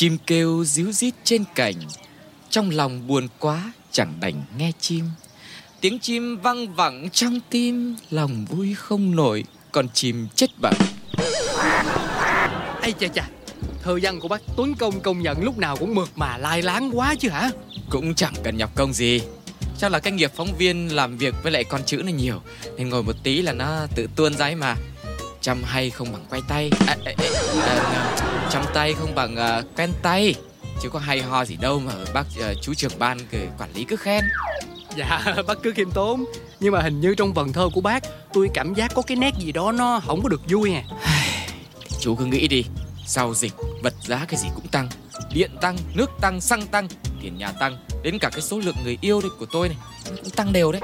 Chim kêu díu rít trên cành. Trong lòng buồn quá chẳng đành nghe chim. Tiếng chim văng vẳng trong tim Lòng vui không nổi Còn chim chết bẩm Ây chà chà Thơ văn của bác Tuấn Công công nhận lúc nào cũng mượt mà lai láng quá chứ hả? Cũng chẳng cần nhọc công gì. Chắc là cái nghiệp phóng viên làm việc với lại con chữ này nhiều Nên ngồi một tí là nó tự tuôn ra ấy mà. Chăm hay không bằng quay tay. À, à, à, à, Chăm tay không bằng à, quen tay. Chứ có hay ho gì đâu mà bác à, chú trưởng ban cứ quản lý cứ khen. Dạ bác cứ khiêm tốn. Nhưng mà hình như trong vần thơ của bác Tôi cảm giác có cái nét gì đó nó không có được vui à. Chú cứ nghĩ đi Sau dịch vật giá cái gì cũng tăng. Điện tăng, nước tăng, xăng tăng Tiền nhà tăng. Đến cả cái số lượng người yêu đây của tôi này cũng tăng đều đấy.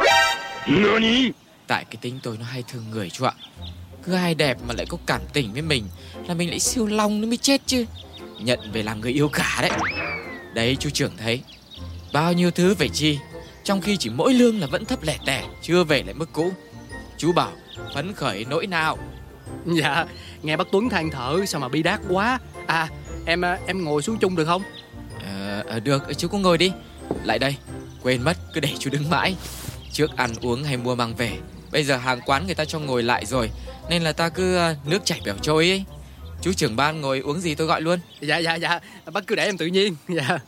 Tại cái tính tôi nó hay thương người chú ạ Cứ ai đẹp mà lại có cảm tình với mình Là mình lại siêu long nó mới chết chứ. Nhận về làm người yêu cả đấy. Đấy chú trưởng thấy. Bao nhiêu thứ về chi? Trong khi chỉ mỗi lương là vẫn thấp lẻ tẻ Chưa về lại mức cũ. Chú bảo phấn khởi nỗi nào? Dạ Nghe bác Tuấn than thở sao mà bi đát quá. À em em ngồi xuống chung được không? Ờ, à, được, chú cũng ngồi đi. Lại đây, quên mất, cứ để chú đứng mãi. Trước ăn uống hay mua mang về Bây giờ hàng quán người ta cho ngồi lại rồi Nên là ta cứ uh, nước chảy bẻo trôi ấy. Chú trưởng ban ngồi uống gì tôi gọi luôn. Dạ dạ dạ. Bác cứ để em tự nhiên. Dạ.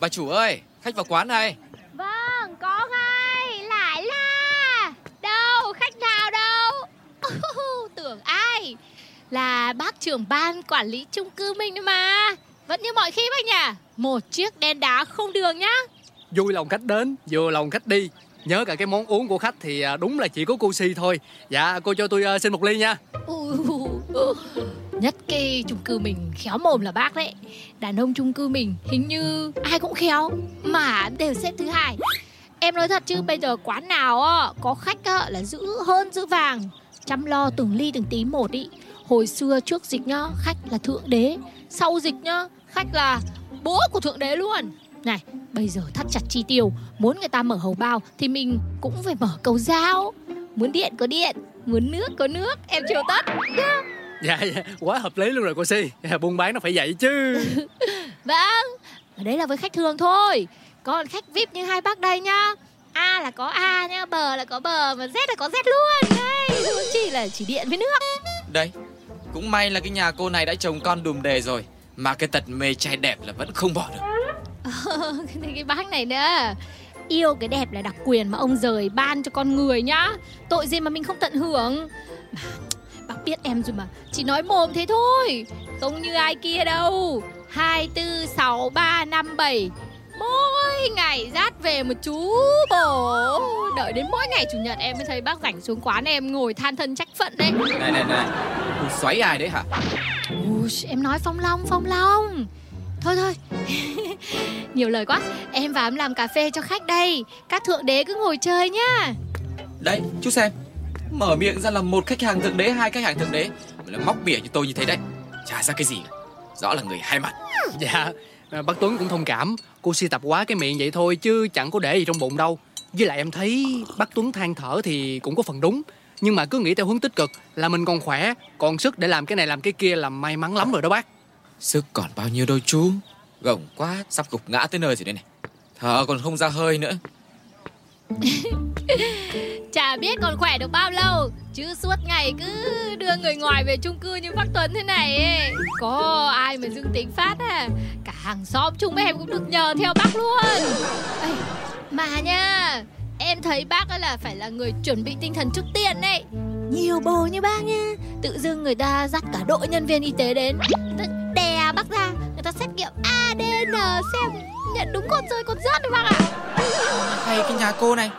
Bà chủ ơi, khách vào quán này. Vâng, có ngay. Lại là Đâu, khách nào đâu? Tưởng ai? Là bác trưởng ban quản lý chung cư mình đấy mà. Vẫn như mọi khi bác nhỉ. Một chiếc đèn đá không đường nhá. Vui lòng khách đến Vừa lòng khách đi Nhớ cả cái món uống của khách thì à, đúng là chỉ có cô Si thôi. Dạ cô cho tôi à, xin một ly nha. Nhất cái chung cư mình khéo mồm là bác đấy. Đàn ông chung cư mình hình như ai cũng khéo Mà đều xếp thứ hai. Em nói thật chứ bây giờ quán nào có khách là giữ hơn giữ vàng. Chăm lo từng ly từng tí một ý. Hồi xưa trước dịch nhá, khách là thượng đế. Sau dịch nhá, khách là bố của thượng đế luôn. Này, bây giờ thắt chặt chi tiêu Muốn người ta mở hầu bao thì mình cũng phải mở cầu giao. Muốn điện có điện, muốn nước có nước Em chiều tất. Yeah. Dạ, dạ quá hợp lý luôn rồi cô Si. Dạ, Buôn bán nó phải vậy chứ. Vâng, đấy là với khách thường thôi. Còn khách VIP như hai bác đây nhá. A là có A nhá, bờ là có bờ Mà Z là có Z luôn. Đây, không chỉ là chỉ điện với nước. Đây, cũng may là cái nhà cô này đã chồng con đùm đề rồi Mà cái tật mê trai đẹp là vẫn không bỏ được ờ, Cái bác này nữa Yêu cái đẹp là đặc quyền mà ông rời ban cho con người nhá. Tội gì mà mình không tận hưởng? Mà bác biết em rồi mà Chỉ nói mồm thế thôi. Không như ai kia đâu. 2, 4, 6, 3, 5, 7 Mỗi ngày rát về một chú bổ Đợi đến mỗi ngày chủ nhật em mới thấy bác rảnh xuống quán em ngồi than thân trách phận đấy. Này này này, xoáy ai đấy hả? Ui, em nói Phong Long, Phong Long. Thôi thôi Nhiều lời quá. Em vào em làm cà phê cho khách đây. Các thượng đế cứ ngồi chơi nhá. Đấy, chú xem. Mở miệng ra là một khách hàng thượng đế, hai khách hàng thượng đế. Mà là móc mỉa như tôi như thế đấy. Chả ra cái gì. Rõ là người hai mặt. Dạ Bác Tuấn cũng thông cảm. Cô si tập quá cái miệng vậy thôi Chứ chẳng có để gì trong bụng đâu. Với lại em thấy bác Tuấn than thở thì cũng có phần đúng. Nhưng mà cứ nghĩ theo hướng tích cực Là mình còn khỏe Còn sức để làm cái này làm cái kia là may mắn lắm rồi đó bác. Sức còn bao nhiêu đâu chú Gồng quá sắp gục ngã tới nơi rồi đây này. Thở còn không ra hơi nữa. Chả biết còn khỏe được bao lâu Chứ suốt ngày cứ đưa người ngoài về chung cư như bác Tuấn thế này ấy. Có ai mà dương tính phát à? Cả hàng xóm chung với em cũng được nhờ theo bác luôn. Ê, Mà nha Em thấy bác ấy là phải là người chuẩn bị tinh thần trước tiên đấy. Nhiều bồ như bác nha Tự dưng người ta dắt cả đội nhân viên y tế đến đè bác ra ta xét nghiệm ADN xem. Nhận đúng con rơi con rớt đấy bác ạ. Hay cái nhà cô này.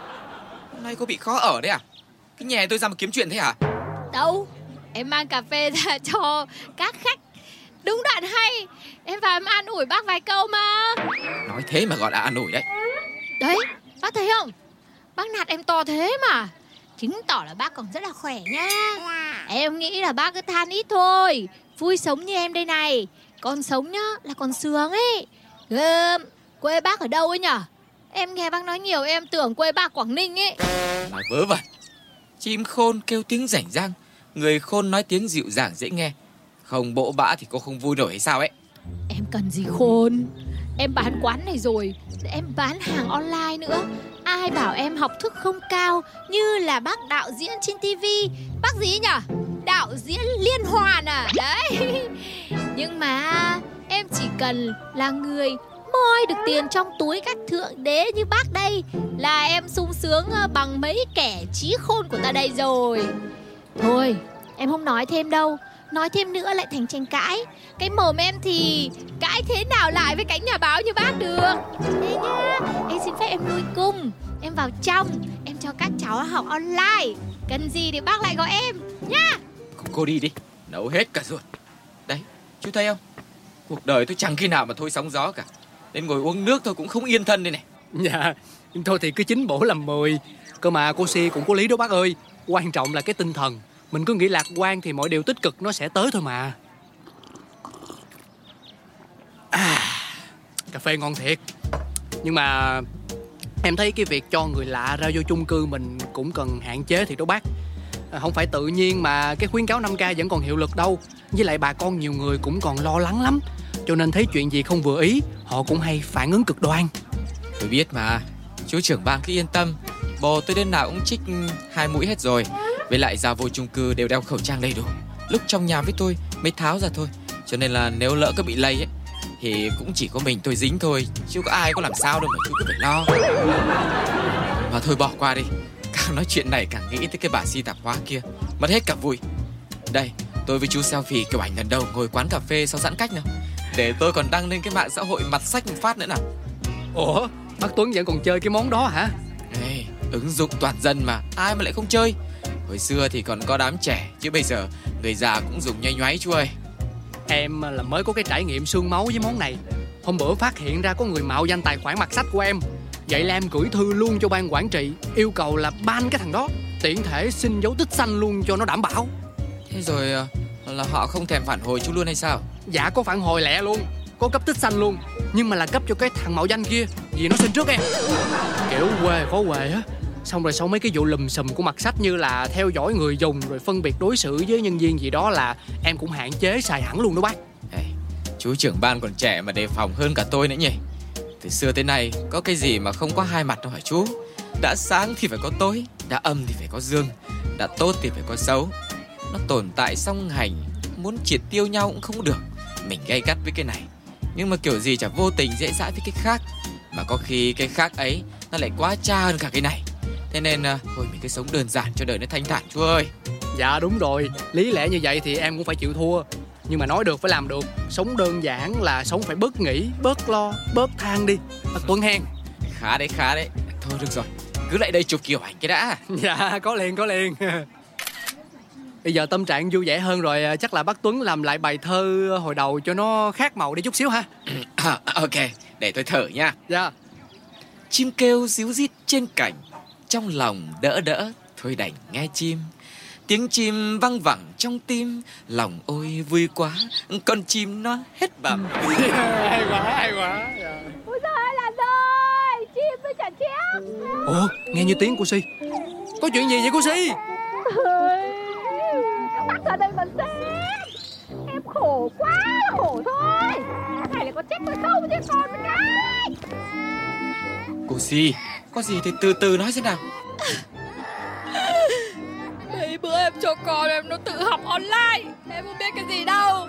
Hôm nay cô bị khó ở đấy à? Cái nhà tôi ra mà kiếm chuyện thế hả? Đâu Em mang cà phê ra cho các khách. Đúng đoạn hay. Em vào em an ủi bác vài câu mà. Nói thế mà gọi là an ủi đấy. Đấy Bác thấy không? Bác nạt em to thế mà. Chứng tỏ là bác còn rất là khỏe nha. Em nghĩ là bác cứ than ít thôi. Vui sống như em đây này Còn sống nhá là còn sướng ấy. Gơm Quê bác ở đâu ấy nhở? Em nghe bác nói nhiều em tưởng quê bác Quảng Ninh ấy. Nói vớ vẩn. Chim khôn kêu tiếng rảnh rang Người khôn nói tiếng dịu dàng dễ nghe. Không bộ bã thì cô không vui nổi hay sao ấy? Em cần gì khôn? Em bán quán này rồi Em bán hàng online nữa. Ai bảo em học thức không cao Như là bác đạo diễn trên tivi Bác gì nhỉ Đạo diễn liên hoàn à? Đấy. Nhưng mà em chỉ cần là người moi được tiền trong túi các thượng đế như bác đây Là em sung sướng ờ, bằng mấy kẻ trí khôn của ta đây rồi. Thôi, em không nói thêm đâu. Nói thêm nữa lại thành tranh cãi. Cái mồm em thì cãi thế nào lại với cánh nhà báo như bác được? Thế nhá, Em xin phép em nuôi cung, Em vào trong, Em cho các cháu học online. Cần gì thì bác lại gọi em, Nhá. Cô đi đi. Nấu hết cả ruột. Đấy chú thấy không? Cuộc đời tôi chẳng khi nào mà thôi sóng gió cả. Nên ngồi uống nước tôi cũng không yên thân đây này. Dạ Thôi thì cứ chính bổ làm mười Cơ mà cô Si cũng có lý đó bác ơi. Quan trọng là cái tinh thần. Mình cứ nghĩ lạc quan thì mọi điều tích cực nó sẽ tới thôi mà. À, Cà phê ngon thiệt. Nhưng mà Em thấy cái việc cho người lạ ra vô chung cư mình cũng cần hạn chế thì đó bác. Không phải tự nhiên mà cái khuyến cáo 5K vẫn còn hiệu lực đâu. Với lại bà con nhiều người cũng còn lo lắng lắm. Cho nên thấy chuyện gì không vừa ý, Họ cũng hay phản ứng cực đoan. Tôi biết mà. Chú trưởng ban cứ yên tâm. Bồ tôi đến nào cũng trích hai mũi hết rồi. Với lại ra vô chung cư đều đeo khẩu trang đầy đủ. Lúc trong nhà với tôi mới tháo ra thôi. Cho nên là nếu lỡ có bị lây ấy, Thì cũng chỉ có mình tôi dính thôi. Chứ có ai có làm sao đâu mà chú cứ phải lo. Mà thôi bỏ qua đi. Càng nói chuyện này càng nghĩ tới cái bà si tạp hóa kia? Mất hết cả vui. Đây tôi với chú selfie kiểu ảnh lần đầu ngồi quán cà phê sau giãn cách nào. Để tôi còn đăng lên cái mạng xã hội mặt sách một phát nữa nào. Ủa? Bác Tuấn vẫn còn chơi cái món đó hả? Ê, ứng dụng toàn dân mà ai mà lại không chơi? Hồi xưa thì còn có đám trẻ chứ bây giờ người già cũng dùng nhoay nhoáy chú ơi. Em là mới có cái trải nghiệm xương máu với món này. Hôm bữa phát hiện ra có người mạo danh tài khoản mặt sách của em Vậy là em gửi thư luôn cho ban quản trị Yêu cầu là ban cái thằng đó. Tiện thể xin dấu tích xanh luôn cho nó đảm bảo. Thế rồi ờ, là họ không thèm phản hồi chú luôn hay sao? Dạ có phản hồi lẹ luôn Có cấp tích xanh luôn. Nhưng mà là cấp cho cái thằng mạo danh kia Vì nó xin trước em. Kiểu quê khó quê á. Xong rồi sau mấy cái vụ lùm xùm của mặt sách như là theo dõi người dùng rồi phân biệt đối xử với nhân viên gì đó là em cũng hạn chế xài hẳn luôn đó bác. Ê, chú trưởng ban còn trẻ mà đề phòng hơn cả tôi nữa nhỉ. Từ xưa tới nay có cái gì mà không có hai mặt đâu hả chú? Đã sáng thì phải có tối, đã âm thì phải có dương, đã tốt thì phải có xấu. Nó tồn tại song hành, muốn triệt tiêu nhau cũng không được. Mình gay gắt với cái này, nhưng mà kiểu gì chả vô tình dễ dãi với cái khác. Mà có khi cái khác ấy nó lại quá cha hơn cả cái này. Thế nên à, thôi mình cứ sống đơn giản cho đời nó thanh thản chú ơi Dạ đúng rồi Lý lẽ như vậy thì em cũng phải chịu thua nhưng mà nói được phải làm được. Sống đơn giản là sống phải bớt nghĩ Bớt lo, bớt than đi. Bác Tuấn hen Khá đấy, khá đấy. Thôi được rồi, cứ lại đây chụp kiểu ảnh cái đã. Dạ có liền, có liền. Bây giờ tâm trạng vui vẻ hơn rồi Chắc là bác Tuấn làm lại bài thơ hồi đầu cho nó khác màu đi chút xíu ha. À, Ok, để tôi thở nha. Dạ. Chim kêu díu dít trên cảnh trong lòng đỡ đỡ thôi đành nghe chim tiếng chim văng vẳng trong tim lòng ôi vui quá con chim nó hết bẩm hay quá hay quá ôi giời là rồi chim với chả chép ủa nghe như tiếng của si. Có chuyện gì vậy cô si? Bác ra đây mà xem. Em khổ quá khổ thôi. Này lại có trách tôi không chứ con với cái cô si có gì thì từ từ nói xem nào cho con em nó tự học online. Em không biết cái gì đâu.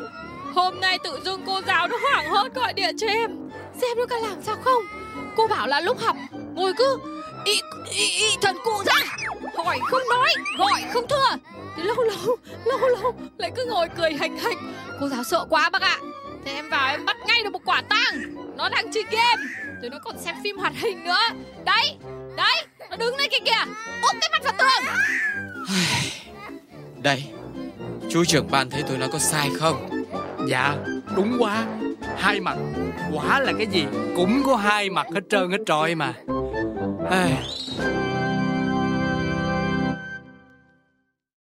Hôm nay tự dưng cô giáo nó hoảng hốt gọi điện cho em. Xem nó có làm sao không. Cô bảo là lúc học Ngồi cứ ý, ý, ý thần cụ ra. Hỏi không nói Gọi không thưa Thì lâu lâu Lâu lâu Lại cứ ngồi cười hành hành. Cô giáo sợ quá bác ạ. Thế em vào em bắt ngay được một quả tang. Nó đang chơi game. Rồi nó còn xem phim hoạt hình nữa. Đấy Đấy Nó đứng đây kìa kìa. Úp cái đây Chú trưởng ban thấy tôi nói có sai không? Dạ đúng quá. Hai mặt Quả là cái gì Cũng có hai mặt hết trơn hết trọi mà. Ai,